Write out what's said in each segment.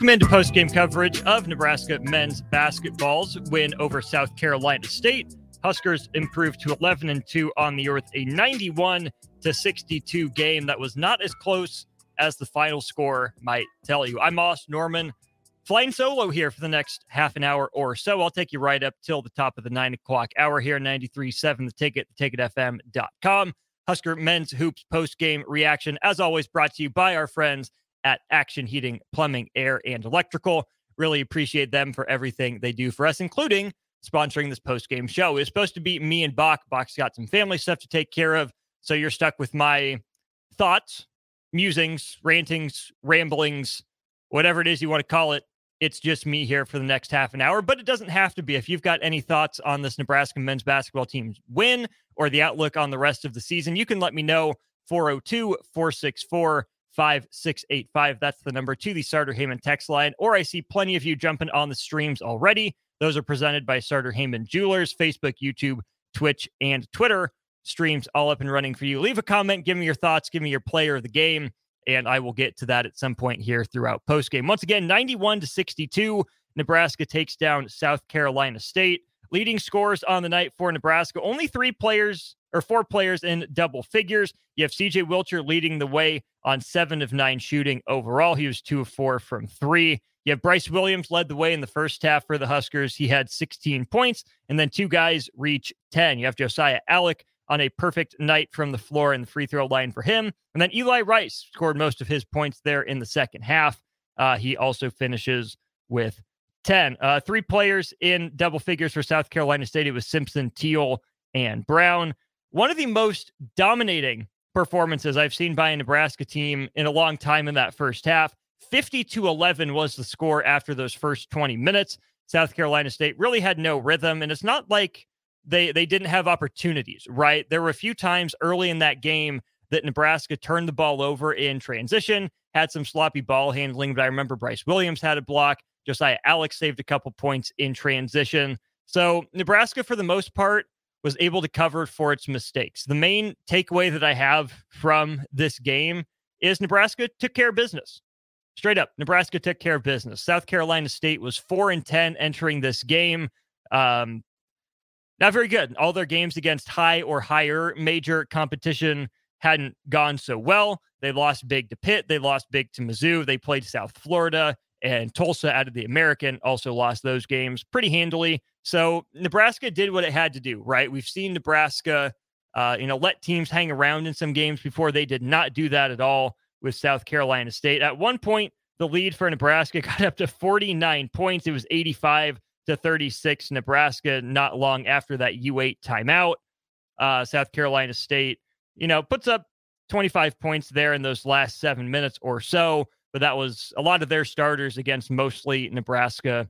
Welcome into post-game coverage of Nebraska men's basketball's win over South Carolina State. Huskers improved to 11 and 2 on the earth, a 91 to 62 game that was not as close as the final score might tell you. I'm Austin Orman, flying solo here for the next half an hour or so. I'll take you right up till the top of the nine o'clock hour here, 93.7 The Ticket, ticketfm.com. Husker men's hoops post game reaction, as always, brought to you by our friends at Action Heating, Plumbing, Air, and Electrical. Really appreciate them for everything they do for us, including sponsoring this post game show. It's supposed to be me and Bach. Bach's got some family stuff to take care of. So you're stuck with my thoughts, musings, rantings, ramblings, whatever it is you want to call it. It's just me here for the next half an hour, but it doesn't have to be. If you've got any thoughts on this Nebraska men's basketball team's win or the outlook on the rest of the season, you can let me know 402 464 5685. That's the number to the Sartor Hamann text line. Or I see plenty of you jumping on the streams already. Those are presented by Sartor Hamann Jewelers, Facebook, YouTube, Twitch, and Twitter. Streams all up and running for you. Leave a comment, give me your thoughts, give me your player of the game, and I will get to that at some point here throughout postgame. Once again, 91 to 62, Nebraska takes down South Carolina State. Leading scores on the night for Nebraska. Only three players or four players in double figures. You have CJ Wilcher leading the way on seven of nine shooting overall. He was two of four from three. You have Brice Williams led the way in the first half for the Huskers. He had 16 points, and then two guys reach 10. You have Josiah Allick on a perfect night from the floor and the free throw line for him. And then Eli Rice scored most of his points there in the second half. Uh, he also finishes with 10. Uh, three players in double figures for South Carolina State. It was Simpson, Teal, and Brown. One of the most dominating performances I've seen by a Nebraska team in a long time in that first half. 50 to 11 was the score after those first 20 minutes. South Carolina State really had no rhythm, and it's not like they they didn't have opportunities, right? There were a few times early in that game that Nebraska turned the ball over in transition, had some sloppy ball handling, but I remember Brice Williams had a block. Josiah Allick saved a couple points in transition. So Nebraska, for the most part, was able to cover for its mistakes. The main takeaway that I have from this game is Nebraska took care of business. Straight up, Nebraska took care of business. South Carolina State was four and ten entering this game. Um, not very good. All their games against high or higher major competition hadn't gone so well. They lost big to Pitt. They lost big to Mizzou. They played South Florida and Tulsa out of the American also lost those games pretty handily. So Nebraska did what it had to do, right? We've seen Nebraska, uh, you know, let teams hang around in some games before. They did not do that at all with South Carolina State. At one point, the lead for Nebraska got up to 49 points. It was 85 to 36. Nebraska, not long after that U8 timeout, uh, South Carolina State, you know, puts up 25 points there in those last seven minutes or so but that was a lot of their starters against mostly Nebraska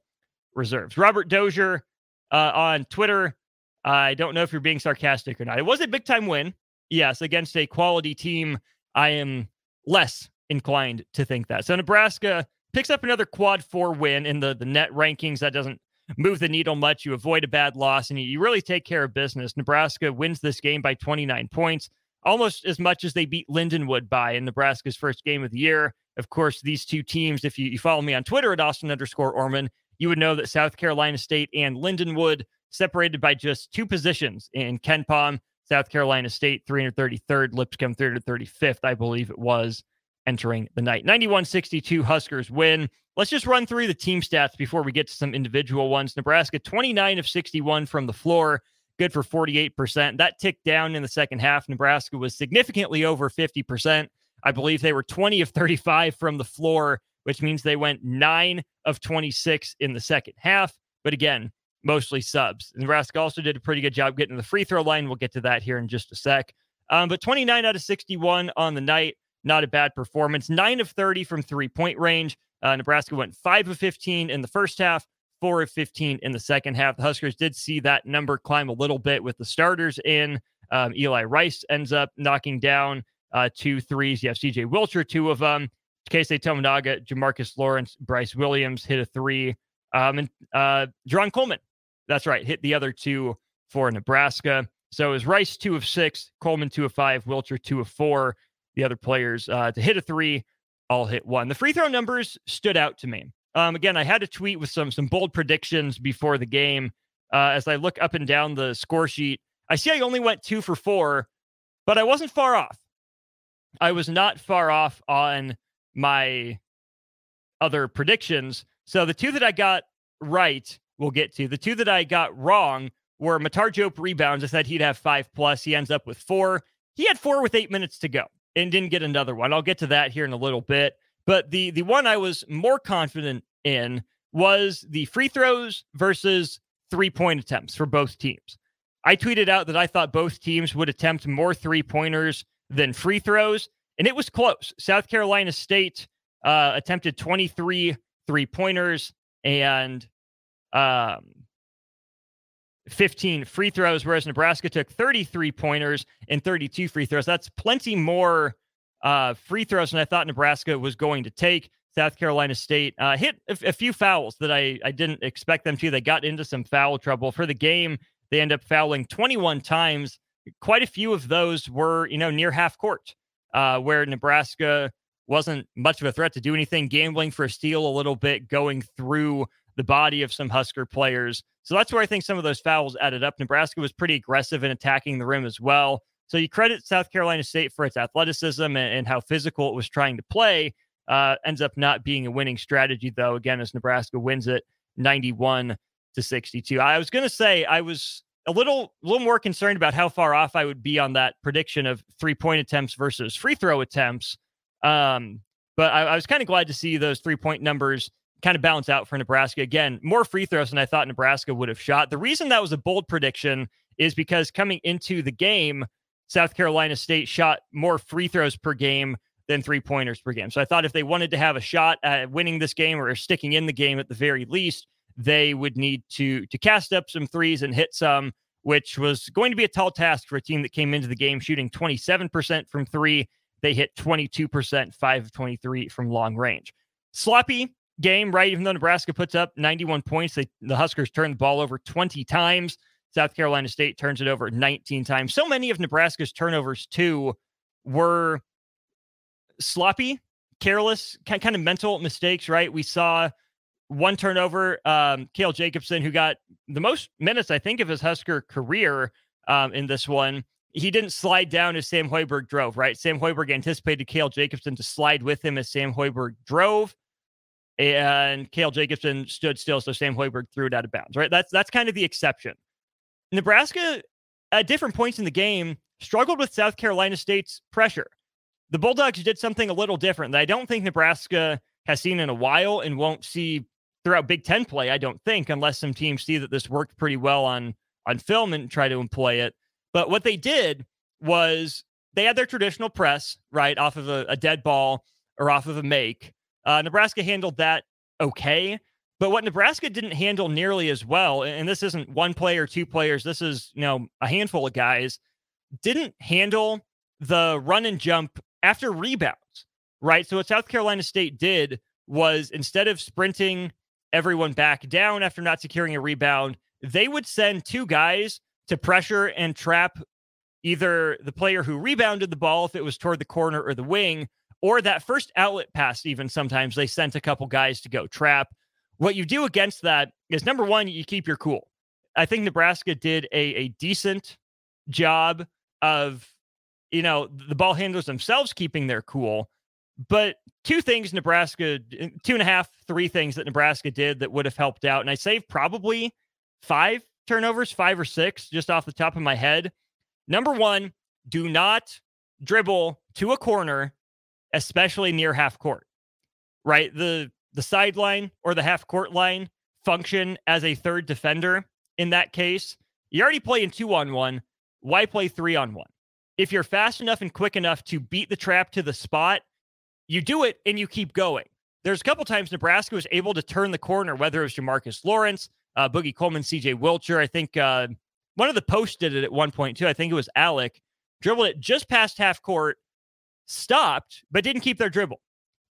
reserves. Robert Dozier uh, on Twitter. I don't know if you're being sarcastic or not. It was a big time win. Yes, against a quality team. I am less inclined to think that. So Nebraska picks up another quad four win in the, the net rankings. That doesn't move the needle much. You avoid a bad loss and you, you really take care of business. Nebraska wins this game by 29 points, almost as much as they beat Lindenwood by in Nebraska's first game of the year. Of course, these two teams, if you, you follow me on Twitter at Austin underscore Orman, you would know that South Carolina State and Lindenwood separated by just two positions in KenPom. South Carolina State 333rd, Lipscomb 335th, I believe it was entering the night. 91 62 Huskers win. Let's just run through the team stats before we get to some individual ones. Nebraska 29 of 61 from the floor, good for 48%. That ticked down in the second half. Nebraska was significantly over 50%. I believe they were 20 of 35 from the floor, which means they went 9 of 26 in the second half. But again, mostly subs. Nebraska also did a pretty good job getting the free throw line. We'll get to that here in just a sec. Um, but 29 out of 61 on the night, not a bad performance. 9 of 30 from three point range. Uh, Nebraska went 5 of 15 in the first half, 4 of 15 in the second half. The Huskers did see that number climb a little bit with the starters in. Um, Eli Rice ends up knocking down uh, two threes. You have CJ Wilcher, two of them. Keisei Tominaga, Jamarques Lawrence, Brice Williams hit a three. Um, and uh, Jarron Coleman, that's right, hit the other two for Nebraska. So it was Rice two of six, Coleman two of five, Wilcher two of four. The other players uh, to hit a three all hit one. The free throw numbers stood out to me. Um, again, I had a tweet with some some bold predictions before the game. Uh, as I look up and down the score sheet, I see I only went two for four, but I wasn't far off. I was not far off on my other predictions. So the two that I got right, we'll get to. The two that I got wrong were Matar Diop rebounds. I said he'd have five plus. He ends up with four. He had four with eight minutes to go and didn't get another one. I'll get to that here in a little bit. But the the one I was more confident in was the free throws versus three point attempts for both teams. I tweeted out that I thought both teams would attempt more three pointers than free throws, and it was close. South Carolina State uh, attempted 23 three pointers and um, 15 free throws, whereas Nebraska took 33 pointers and 32 free throws. That's plenty more uh, free throws than I thought Nebraska was going to take. South Carolina State uh, hit a, a, few fouls that I, I didn't expect them to. They got into some foul trouble for the game. They end up fouling 21 times. Quite a few of those were, you know, near half court, uh, where Nebraska wasn't much of a threat to do anything, gambling for a steal a little bit, going through the body of some Husker players. So that's where I think some of those fouls added up. Nebraska was pretty aggressive in attacking the rim as well. So you credit South Carolina State for its athleticism and, and how physical it was trying to play. Uh, ends up not being a winning strategy, though, again, as Nebraska wins it 91 to 62. I was going to say I was a little, little more concerned about how far off I would be on that prediction of three point attempts versus free throw attempts. Um, but I, I was kind of glad to see those three point numbers kind of balance out for Nebraska. Again, more free throws than I thought Nebraska would have shot. The reason that was a bold prediction is because coming into the game, South Carolina State shot more free throws per game than three pointers per game. So I thought if they wanted to have a shot at winning this game or sticking in the game at the very least, they would need to to cast up some threes and hit some, which was going to be a tall task for a team that came into the game shooting 27% from three. They hit 22%, 5 of 23 from long range. Sloppy game, right? Even though Nebraska puts up 91 points, they, the Huskers turn the ball over 20 times. South Carolina State turns it over 19 times. So many of Nebraska's turnovers, too, were sloppy, careless, kind of mental mistakes, right? We saw one turnover, um, Cale Jacobsen, who got the most minutes, I think, of his Husker career um, in this one. He didn't slide down as Sam Hoiberg drove, right? Sam Hoiberg anticipated Cale Jacobsen to slide with him as Sam Hoiberg drove. And Cale Jacobsen stood still, so Sam Hoiberg threw it out of bounds, right? That's that's kind of the exception. Nebraska, at different points in the game, struggled with South Carolina State's pressure the Bulldogs did something a little different that I don't think Nebraska has seen in a while and won't see throughout Big Ten play. I don't think, unless some teams see that this worked pretty well on on film and try to employ it. But what they did was they had their traditional press right off of a, a dead ball or off of a make. Uh, Nebraska handled that okay. But what Nebraska didn't handle nearly as well, and this isn't one player, two players, this is, you know, a handful of guys, didn't handle the run and jump after rebounds, right? So what South Carolina State did was instead of sprinting everyone back down after not securing a rebound, they would send two guys to pressure and trap either the player who rebounded the ball if it was toward the corner or the wing, or that first outlet pass, even sometimes they sent a couple guys to go trap. What you do against that is number one, you keep your cool. I think Nebraska did a, a decent job of you know, the ball handlers themselves keeping their cool. But two things Nebraska, uh, two and a half, three things that Nebraska did that would have helped out. And I saved probably five turnovers, five or six, just off the top of my head. Number one, do not dribble to a corner, especially near half court. Right? The the sideline or the half court line function as a third defender in that case. You're already play in two on one. Why play three on one? if you're fast enough and quick enough to beat the trap to the spot, you do it and you keep going. There's a couple times Nebraska was able to turn the corner, whether it was Jamarques Lawrence, uh, Boogie Coleman, CJ Wilcher. I think uh, one of the posts did it at one point too. I think it was Allick. Dribbled it just past half court, stopped, but didn't keep their dribble.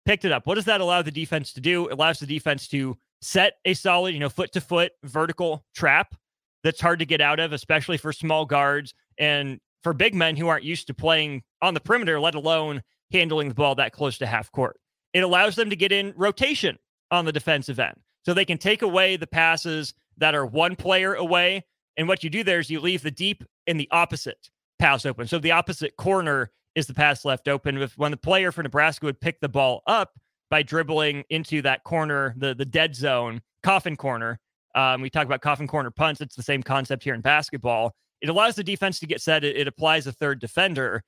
Picked it up. What does that allow the defense to do? It allows the defense to set a solid, you know, foot to foot vertical trap that's hard to get out of, especially for small guards. And for big men who aren't used to playing on the perimeter, let alone handling the ball that close to half court. It allows them to get in rotation on the defensive end. So they can take away the passes that are one player away. And what you do there is you leave the deep in the opposite pass open. So the opposite corner is the pass left open. If when the player for Nebraska would pick the ball up by dribbling into that corner, the the dead zone, coffin corner. Um, we talk about coffin corner punts. It's the same concept here in basketball. It allows the defense to get set. It, it applies a third defender.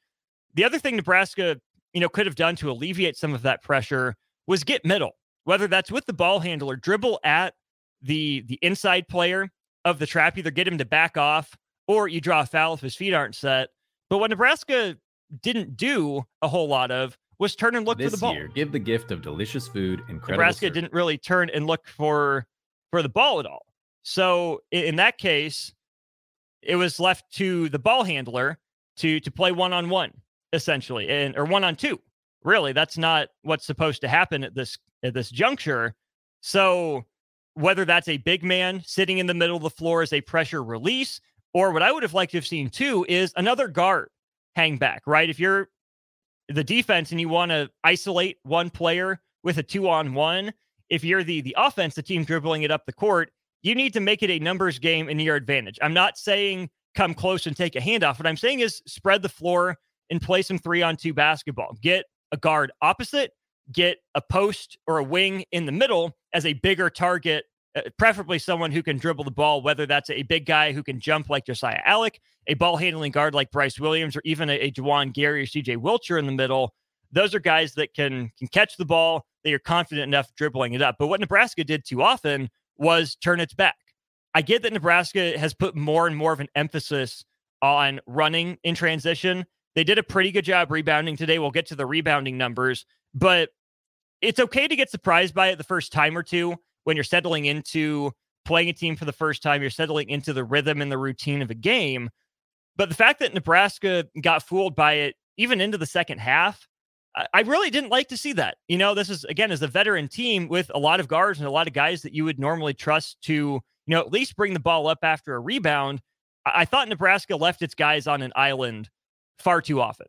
The other thing Nebraska, you know, could have done to alleviate some of that pressure was get middle, whether that's with the ball handler, dribble at the the inside player of the trap, either get him to back off or you draw a foul if his feet aren't set. But what Nebraska didn't do a whole lot of was turn and look this for the ball. Year, give the gift of delicious food, incredible. Nebraska service. didn't really turn and look for for the ball at all. So in that case, it was left to the ball handler to to play one on one essentially, and or one on two. Really, that's not what's supposed to happen at this at this juncture. So whether that's a big man sitting in the middle of the floor as a pressure release, or what I would have liked to have seen too is another guard hang back, right? If you're the defense and you want to isolate one player with a two on one, if you're the the offense, the team dribbling it up the court, you need to make it a numbers game in your advantage. I'm not saying come close and take a handoff. What I'm saying is spread the floor and play some three on two basketball. Get a guard opposite, get a post or a wing in the middle as a bigger target uh, preferably someone who can dribble the ball, whether that's a big guy who can jump like Josiah Allick, a ball handling guard like Brice Williams, or even a, a Juwan Gary or CJ Wilcher in the middle. Those are guys that can can catch the ball. They are confident enough dribbling it up. But what Nebraska did too often was turn its back. I get that Nebraska has put more and more of an emphasis on running in transition. They did a pretty good job rebounding today. We'll get to the rebounding numbers, but it's okay to get surprised by it the first time or two when you're settling into playing a team for the first time, you're settling into the rhythm and the routine of a game. But the fact that Nebraska got fooled by it even into the second half, I really didn't like to see that. You know, this is again as a veteran team with a lot of guards and a lot of guys that you would normally trust to, you know, at least bring the ball up after a rebound. I thought Nebraska left its guys on an island far too often.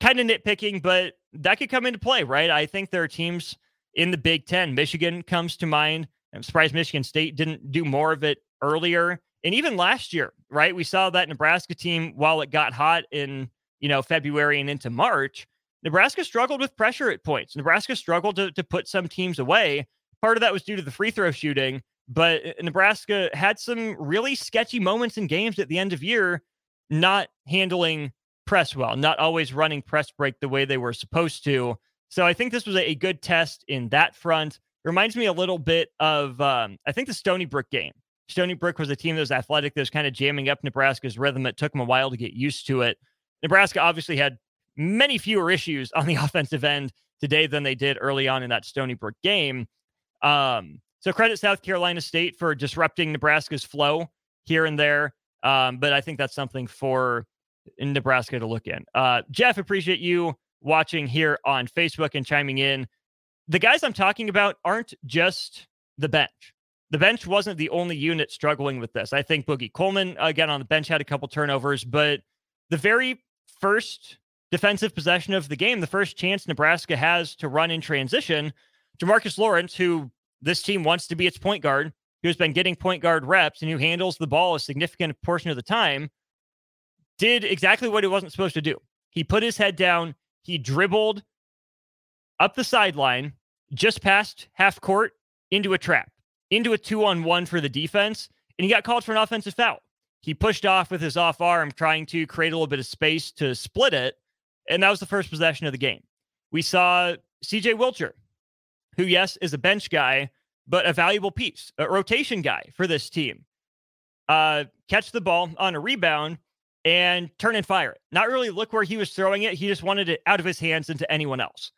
Kind of nitpicking, but that could come into play, right? I think there are teams in the Big Ten. Michigan comes to mind. I'm surprised Michigan State didn't do more of it earlier. And even last year, right? We saw that Nebraska team, while it got hot in, you know, February and into March, Nebraska struggled with pressure at points. Nebraska struggled to, to put some teams away. Part of that was due to the free throw shooting, but uh, Nebraska had some really sketchy moments in games at the end of year, not handling press well, not always running press break the way they were supposed to. So I think this was a, good test in that front. Reminds me a little bit of um, I think the Stony Brook game. Stony Brook was a team that was athletic, that was kind of jamming up Nebraska's rhythm. It took them a while to get used to it. Nebraska obviously had many fewer issues on the offensive end today than they did early on in that Stony Brook game. Um, so credit South Carolina State for disrupting Nebraska's flow here and there. Um, but I think that's something for in Nebraska to look in. Uh, Jeff, appreciate you watching here on Facebook and chiming in. The guys I'm talking about aren't just the bench. The bench wasn't the only unit struggling with this. I think Boogie Coleman, again, on the bench had a couple turnovers, but the very first defensive possession of the game, the first chance Nebraska has to run in transition, Jamarques Lawrence, who this team wants to be its point guard, who's been getting point guard reps and who handles the ball a significant portion of the time, did exactly what he wasn't supposed to do. He put his head down, he dribbled up the sideline, just past half court into a trap, into a two on one for the defense, and he got called for an offensive foul. He pushed off with his off arm, trying to create a little bit of space to split it. And that was the first possession of the game. We saw CJ Wilcher, who, yes, is a bench guy, but a valuable piece, a rotation guy for this team. Uh, catch the ball on a rebound and turn and fire it. Not really look where he was throwing it. He just wanted it out of his hands into anyone else.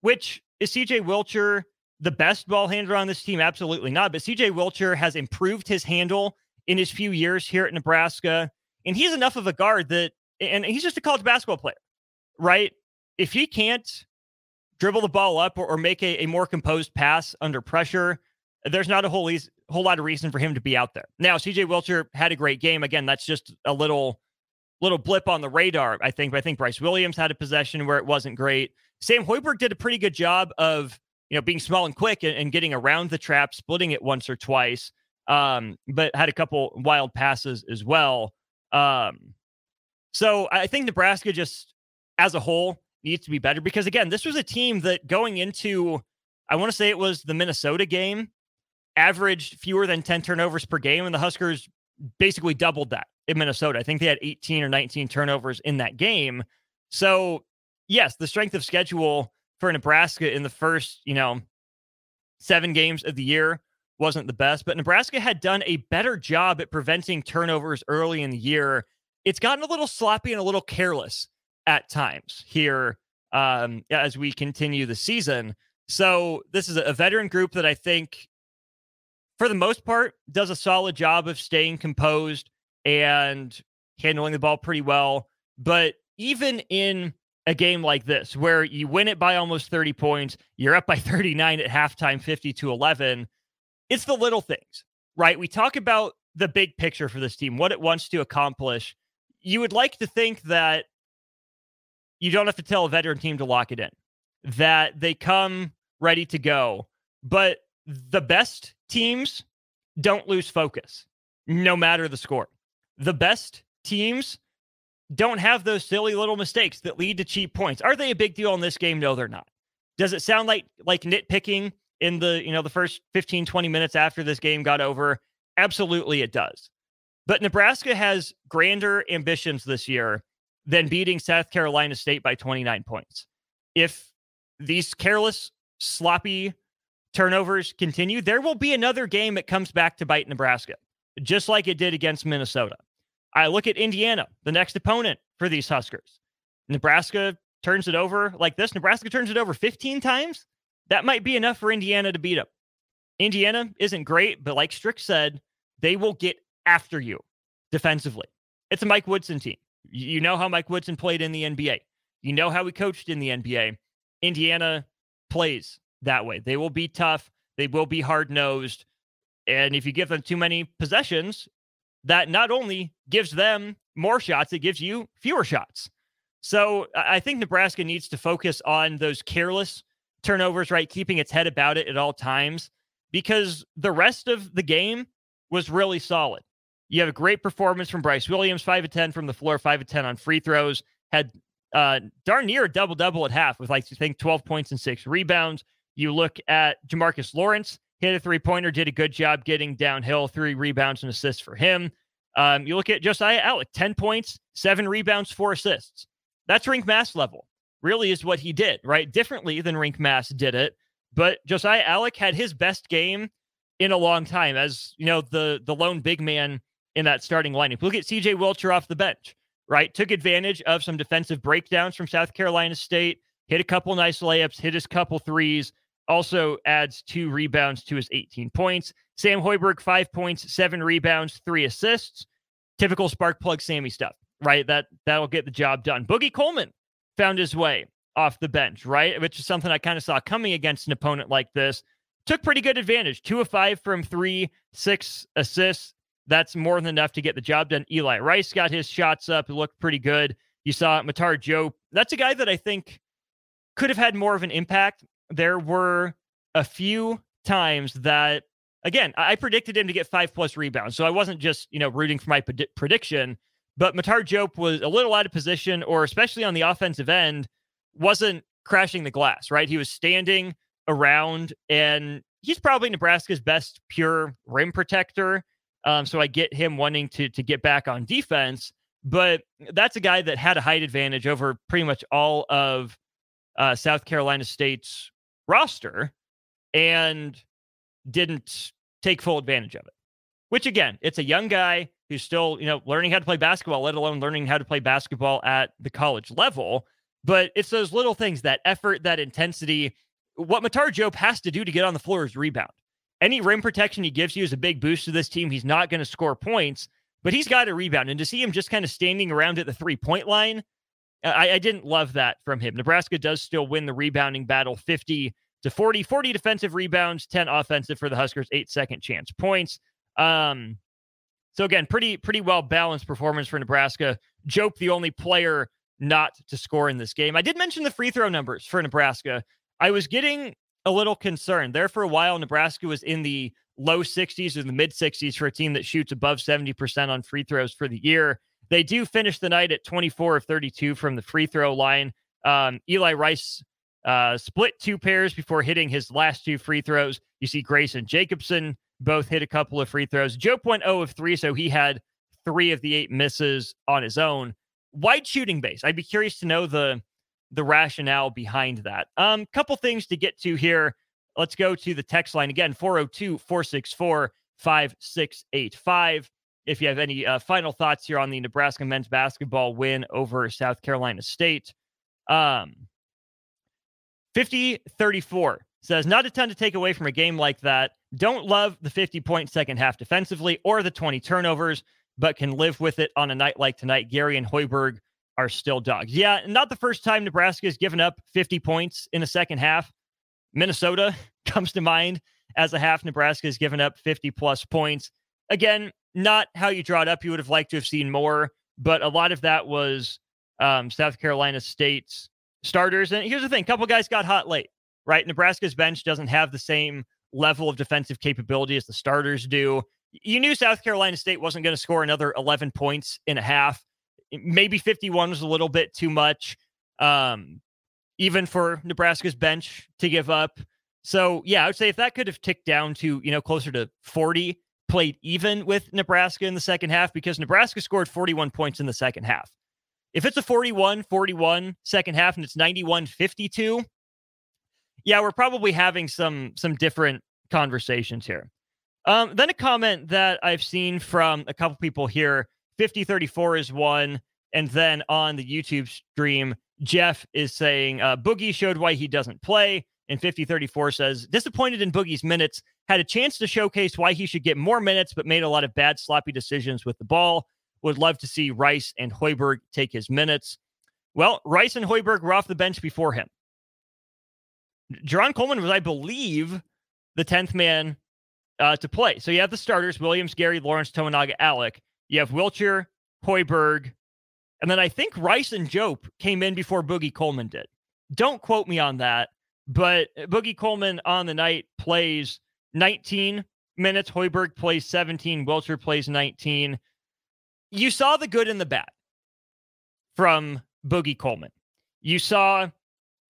Which is CJ Wilcher the best ball handler on this team? Absolutely not. But CJ Wilcher has improved his handle in his few years here at Nebraska. And he's enough of a guard that, and he's just a college basketball player, right? If he can't dribble the ball up or, or make a, a, more composed pass under pressure, there's not a whole, whole lot of reason for him to be out there. Now, CJ Wilcher had a great game. Again, that's just a little little blip on the radar, I think. But I think Brice Williams had a possession where it wasn't great. Sam Hoiberg did a pretty good job of you know, being small and quick and, and getting around the trap, splitting it once or twice. Um, but had a couple wild passes as well. Um, so I think Nebraska just as a whole needs to be better because again, this was a team that going into I want to say it was the Minnesota game, averaged fewer than 10 turnovers per game, and the Huskers basically doubled that in Minnesota. I think they had 18 or 19 turnovers in that game. So, yes, the strength of schedule for Nebraska in the first, you know, seven games of the year wasn't the best, but Nebraska had done a better job at preventing turnovers early in the year. It's gotten a little sloppy and a little careless at times here um, as we continue the season. So this is a veteran group that I think, for the most part, does a solid job of staying composed and handling the ball pretty well. But even in a game like this, where you win it by almost 30 points, you're up by 39 at halftime, 50 to 11, it's the little things, right? We talk about the big picture for this team, what it wants to accomplish. You would like to think that you don't have to tell a veteran team to lock it in, that they come ready to go. But the best teams don't lose focus, no matter the score. The best teams don't have those silly little mistakes that lead to cheap points. Are they a big deal in this game? No, they're not. Does it sound like like nitpicking in the, you know, the first 15 20 minutes after this game got over? Absolutely it does. But Nebraska has grander ambitions this year than beating South Carolina State by 29 points. If these careless, sloppy turnovers continue, there will be another game that comes back to bite Nebraska, just like it did against Minnesota. I look at Indiana, the next opponent for these Huskers. Nebraska turns it over like this. Nebraska turns it over 15 times. That might be enough for Indiana to beat them. Indiana isn't great, but like Strick said, they will get after you defensively. It's a Mike Woodson team. You know how Mike Woodson played in the NBA. You know how he coached in the NBA. Indiana plays that way. They will be tough. They will be hard nosed. And if you give them too many possessions, that not only gives them more shots, it gives you fewer shots. So I think Nebraska needs to focus on those careless turnovers, right? Keeping its head about it at all times because the rest of the game was really solid. You have a great performance from Brice Williams, 5 of 10 from the floor, 5 of 10 on free throws, had uh, darn near a double double at half with like, I think, 12 points and six rebounds. You look at Jamarques Lawrence, hit a three pointer, did a good job getting downhill, three rebounds and assists for him. Um, you look at Josiah Allick, 10 points, seven rebounds, four assists. That's Rienk Mast level, really is what he did, right? Differently than Rienk Mast did it. But Josiah Allick had his best game in a long time as, you know, the the lone big man in that starting lineup. Look at CJ Wilcher off the bench, right? Took advantage of some defensive breakdowns from South Carolina State, hit a couple nice layups, hit his couple threes, also adds two rebounds to his 18 points. Sam Hoiberg, five points, seven rebounds, three assists. Typical spark plug Sammy stuff, right? That that'll get the job done. Boogie Coleman found his way off the bench, right? Which is something I kind of saw coming against an opponent like this. Took pretty good advantage. Two of five from three, six assists. That's more than enough to get the job done. Eli Rice got his shots up. It looked pretty good. You saw Matar Diop. That's a guy that I think could have had more of an impact. There were a few times that, again, I predicted him to get five plus rebounds. So I wasn't just, you know, rooting for my pred- prediction, but Matar Diop was a little out of position, or especially on the offensive end, wasn't crashing the glass, right? He was standing around, and he's probably Nebraska's best pure rim protector. Um, so I get him wanting to to get back on defense, but that's a guy that had a height advantage over pretty much all of uh, South Carolina State's roster and didn't take full advantage of it. Which again, it's a young guy who's still, you know, learning how to play basketball, let alone learning how to play basketball at the college level. But it's those little things, that effort, that intensity. What Matar Diop has to do to get on the floor is rebound. Any rim protection he gives you is a big boost to this team. He's not going to score points, but he's got to rebound. And to see him just kind of standing around at the three point line, I, I didn't love that from him. Nebraska does still win the rebounding battle 50 to 40, 40 defensive rebounds, 10 offensive for the Huskers, eight second chance points. Um, so again, pretty pretty well balanced performance for Nebraska. Diop, the only player not to score in this game. I did mention the free throw numbers for Nebraska. I was getting a little concerned. There for a while, Nebraska was in the low 60s or the mid 60s for a team that shoots above 70% on free throws for the year. They do finish the night at 24 of 32 from the free throw line. Um, Eli Rice uh, split two pairs before hitting his last two free throws. You see Grayson Jacobson both hit a couple of free throws. Joe went 0 of 3, so he had three of the eight misses on his own. Wide shooting base. I'd be curious to know the the rationale behind that. Um, couple things to get to here. Let's go to the text line again 402 464 5685. If you have any uh, final thoughts here on the Nebraska men's basketball win over South Carolina State. Um, 50 34 says, not a ton to take away from a game like that. Don't love the 50 point second half defensively or the 20 turnovers, but can live with it on a night like tonight. Gary and Hoiberg are still dogs. Yeah, not the first time Nebraska has given up 50 points in a second half. Minnesota comes to mind as a half. Nebraska has given up 50 plus points. Again, not how you draw it up. You would have liked to have seen more, but a lot of that was um, South Carolina State's starters. And here's the thing: a couple guys got hot late, right? Nebraska's bench doesn't have the same level of defensive capability as the starters do. You knew South Carolina State wasn't going to score another 11 points in a half. Maybe 51 was a little bit too much, um, even for Nebraska's bench to give up. So yeah, I would say if that could have ticked down to you know closer to 40, played even with Nebraska in the second half because Nebraska scored 41 points in the second half. If it's a 41 41 second half and it's 91 52, yeah, we're probably having some some different conversations here. Um, then a comment that I've seen from a couple people here 5034 is one. And then on the YouTube stream, Jeff is saying uh, Boogie showed why he doesn't play. And 5034 says, disappointed in Boogie's minutes, had a chance to showcase why he should get more minutes, but made a lot of bad, sloppy decisions with the ball. Would love to see Rice and Hoiberg take his minutes. Well, Rice and Hoiberg were off the bench before him. Jarron Coleman was, I believe, the 10th man uh, to play. So you have the starters Williams, Gary, Lawrence, Tominaga, Allick. You have Wilcher, Hoiberg, and then I think Rice and Jope came in before Boogie Coleman did. Don't quote me on that, but Boogie Coleman on the night plays 19 minutes. Hoiberg plays 17. Wilcher plays 19. You saw the good and the bad from Boogie Coleman. You saw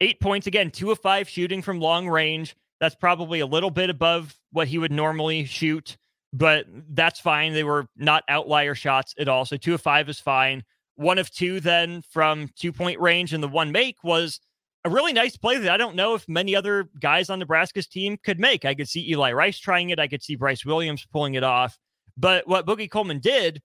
eight points again, two of five shooting from long range. That's probably a little bit above what he would normally shoot but that's fine. They were not outlier shots at all. So two of five is fine. One of two then from two point range, and the one make was a really nice play that I don't know if many other guys on Nebraska's team could make. I could see Eli Rice trying it. I could see Brice Williams pulling it off. But what Boogie Coleman did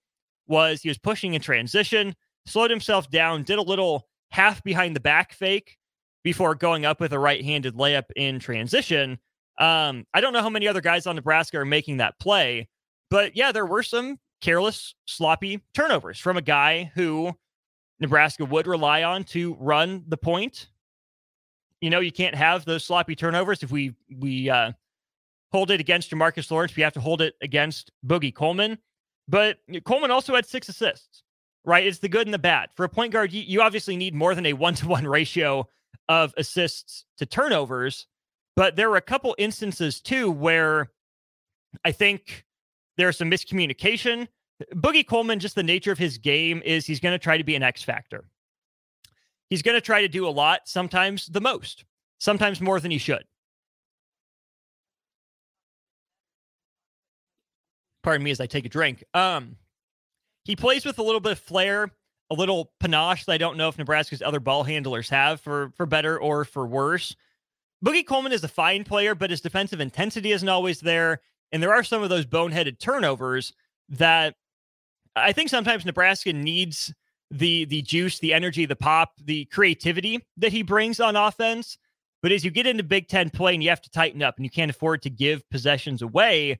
was he was pushing in transition, slowed himself down, did a little half behind the back fake before going up with a right handed layup in transition. Um, I don't know how many other guys on Nebraska are making that play, but yeah, there were some careless, sloppy turnovers from a guy who Nebraska would rely on to run the point. You know, you can't have those sloppy turnovers. If we we uh, hold it against Jamarques Lawrence, we have to hold it against Boogie Coleman. But Coleman also had six assists, right? It's the good and the bad. For a point guard, you, you obviously need more than a one to one ratio of assists to turnovers. But there were a couple instances too where I think there's some miscommunication. Boogie Coleman, just the nature of his game is he's going to try to be an X factor. He's going to try to do a lot, sometimes the most, sometimes more than he should. Pardon me as I take a drink. Um, he plays with a little bit of flair, a little panache that I don't know if Nebraska's other ball handlers have for for better or for worse. Boogie Coleman is a fine player, but his defensive intensity isn't always there. And there are some of those boneheaded turnovers that I think sometimes Nebraska needs the the juice, the energy, the pop, the creativity that he brings on offense. But as you get into Big Ten play and you have to tighten up and you can't afford to give possessions away,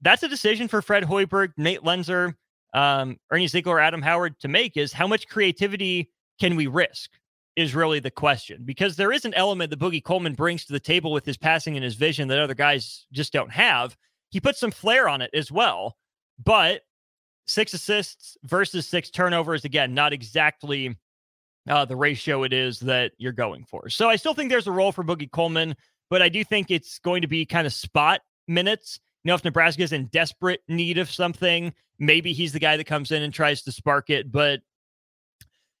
that's a decision for Fred Hoiberg, Nate Loenser, um, Ernie Zeigler, Adam Howard to make is how much creativity can we risk? Is really the question because there is an element that Boogie Coleman brings to the table with his passing and his vision that other guys just don't have. He puts some flair on it as well, but six assists versus six turnovers, again, not exactly uh, the ratio it is that you're going for. So I still think there's a role for Boogie Coleman, but I do think it's going to be kind of spot minutes. You know, if Nebraska is in desperate need of something, maybe he's the guy that comes in and tries to spark it. But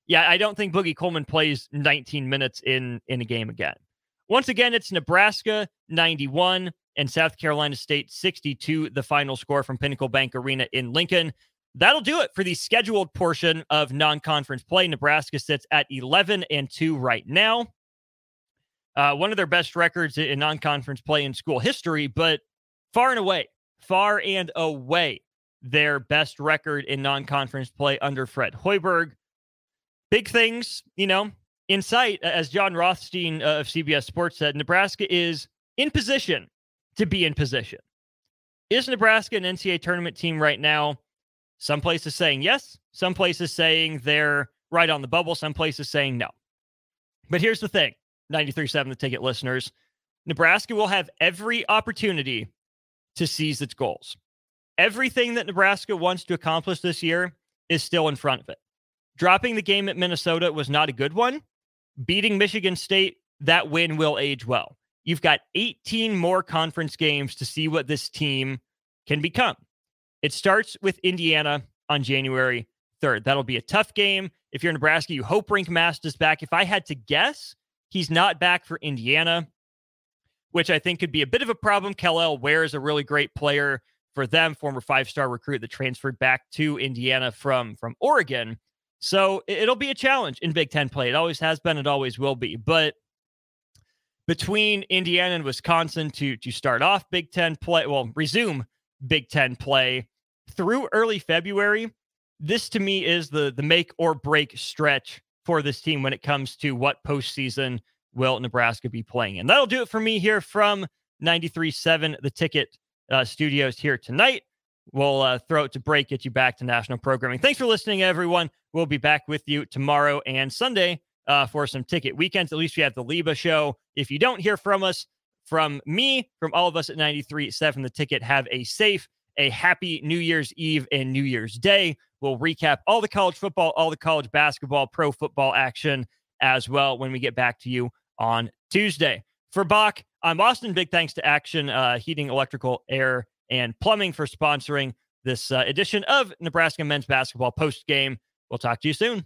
yeah, I don't think Boogie Coleman plays 19 minutes in in a game again. Once again, it's Nebraska 91 and South Carolina State 62, the final score from Pinnacle Bank Arena in Lincoln. That'll do it for the scheduled portion of non conference play. Nebraska sits at 11 and 2 right now. Uh, one of their best records in non conference play in school history, but far and away, far and away, their best record in non conference play under Fred Hoiberg. Big things, you know, in sight, as Jon Rothstein of CBS Sports said, Nebraska is in position to be in position. Is Nebraska an NCAA tournament team right now? Some places saying yes, some places saying they're right on the bubble, some places saying no. But here's the thing 93.7 the ticket listeners Nebraska will have every opportunity to seize its goals. Everything that Nebraska wants to accomplish this year is still in front of it. Dropping the game at Minnesota was not a good one. Beating Michigan State, that win will age well. You've got 18 more conference games to see what this team can become. It starts with Indiana on January 3rd. That'll be a tough game. If you're Nebraska, you hope Rienk Mast is back. If I had to guess, he's not back for Indiana, which I think could be a bit of a problem. Kel'el Ware is a really great player for them, former five-star recruit that transferred back to Indiana from from Oregon. So it'll be a challenge in Big Ten play. It always has been. It always will be. But between Indiana and Wisconsin to to start off Big Ten play, well, resume Big Ten play through early February. This to me is the the make or break stretch for this team when it comes to what postseason will Nebraska be playing in. That'll do it for me here from 93.7 the ticket uh, studios here tonight. We'll uh, throw it to break, get you back to national programming. Thanks for listening, everyone. We'll be back with you tomorrow and Sunday uh, for some ticket weekends. At least we have the Liba show. If you don't hear from us, from me, from all of us at 93.7 The Ticket, have a safe, a happy New Year's Eve and New Year's Day. We'll recap all the college football, all the college basketball, pro football action as well when we get back to you on Tuesday. For Bach, I'm Austin. Big thanks to Action uh, Heating, Electrical, Air, and Plumbing for sponsoring this uh, edition of Nebraska men's basketball post game. We'll talk to you soon.